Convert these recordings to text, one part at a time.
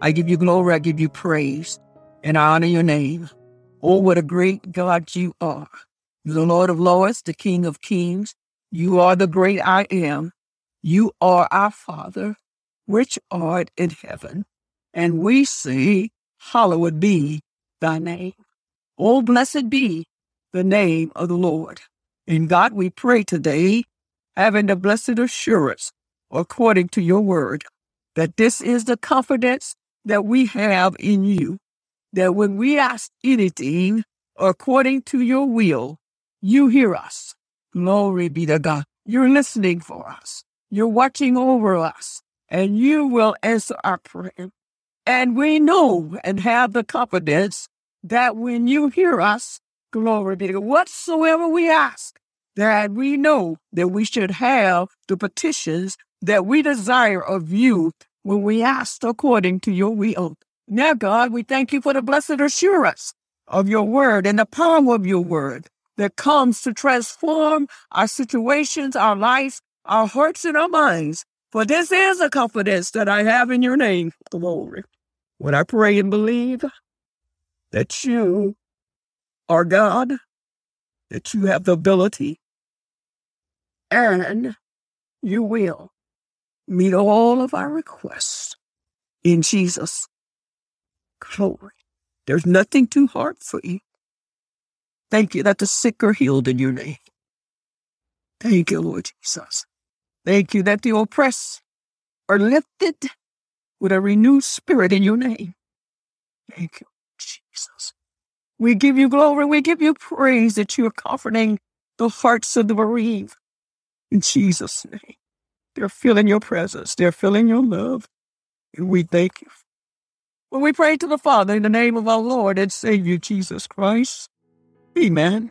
I give you glory, I give you praise, and I honor your name. Oh, what a great God you are. You're the Lord of Lords, the King of Kings. You are the great I am. You are our Father, which art in heaven. And we say, Hallowed be thy name. Oh, blessed be the name of the Lord. And God, we pray today, having the blessed assurance, according to your word, that this is the confidence that we have in you, that when we ask anything according to your will, you hear us. Glory be to God. You're listening for us. You're watching over us, and you will answer our prayer. And we know and have the confidence that when you hear us, glory be to God, whatsoever we ask, that we know that we should have the petitions that we desire of you when we asked according to your will. Now, God, we thank you for the blessed assurance of your word and the power of your word that comes to transform our situations, our lives, our hearts, and our minds. For this is a confidence that I have in your name, glory. When I pray and believe that you are God, that you have the ability, and you will meet all of our requests in Jesus. Glory. There's nothing too hard for you. Thank you that the sick are healed in your name. Thank you, Lord Jesus. Thank you that the oppressed are lifted with a renewed spirit in your name. Thank you, Jesus. We give you glory. We give you praise that you are comforting the hearts of the bereaved. In Jesus' name. They're feeling your presence. They're feeling your love. And we thank you. When we pray to the Father in the name of our Lord and Savior Jesus Christ, Amen.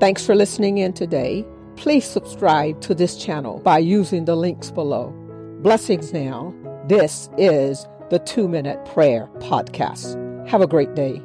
Thanks for listening in today. Please subscribe to this channel by using the links below. Blessings now. This is the Two Minute Prayer Podcast. Have a great day.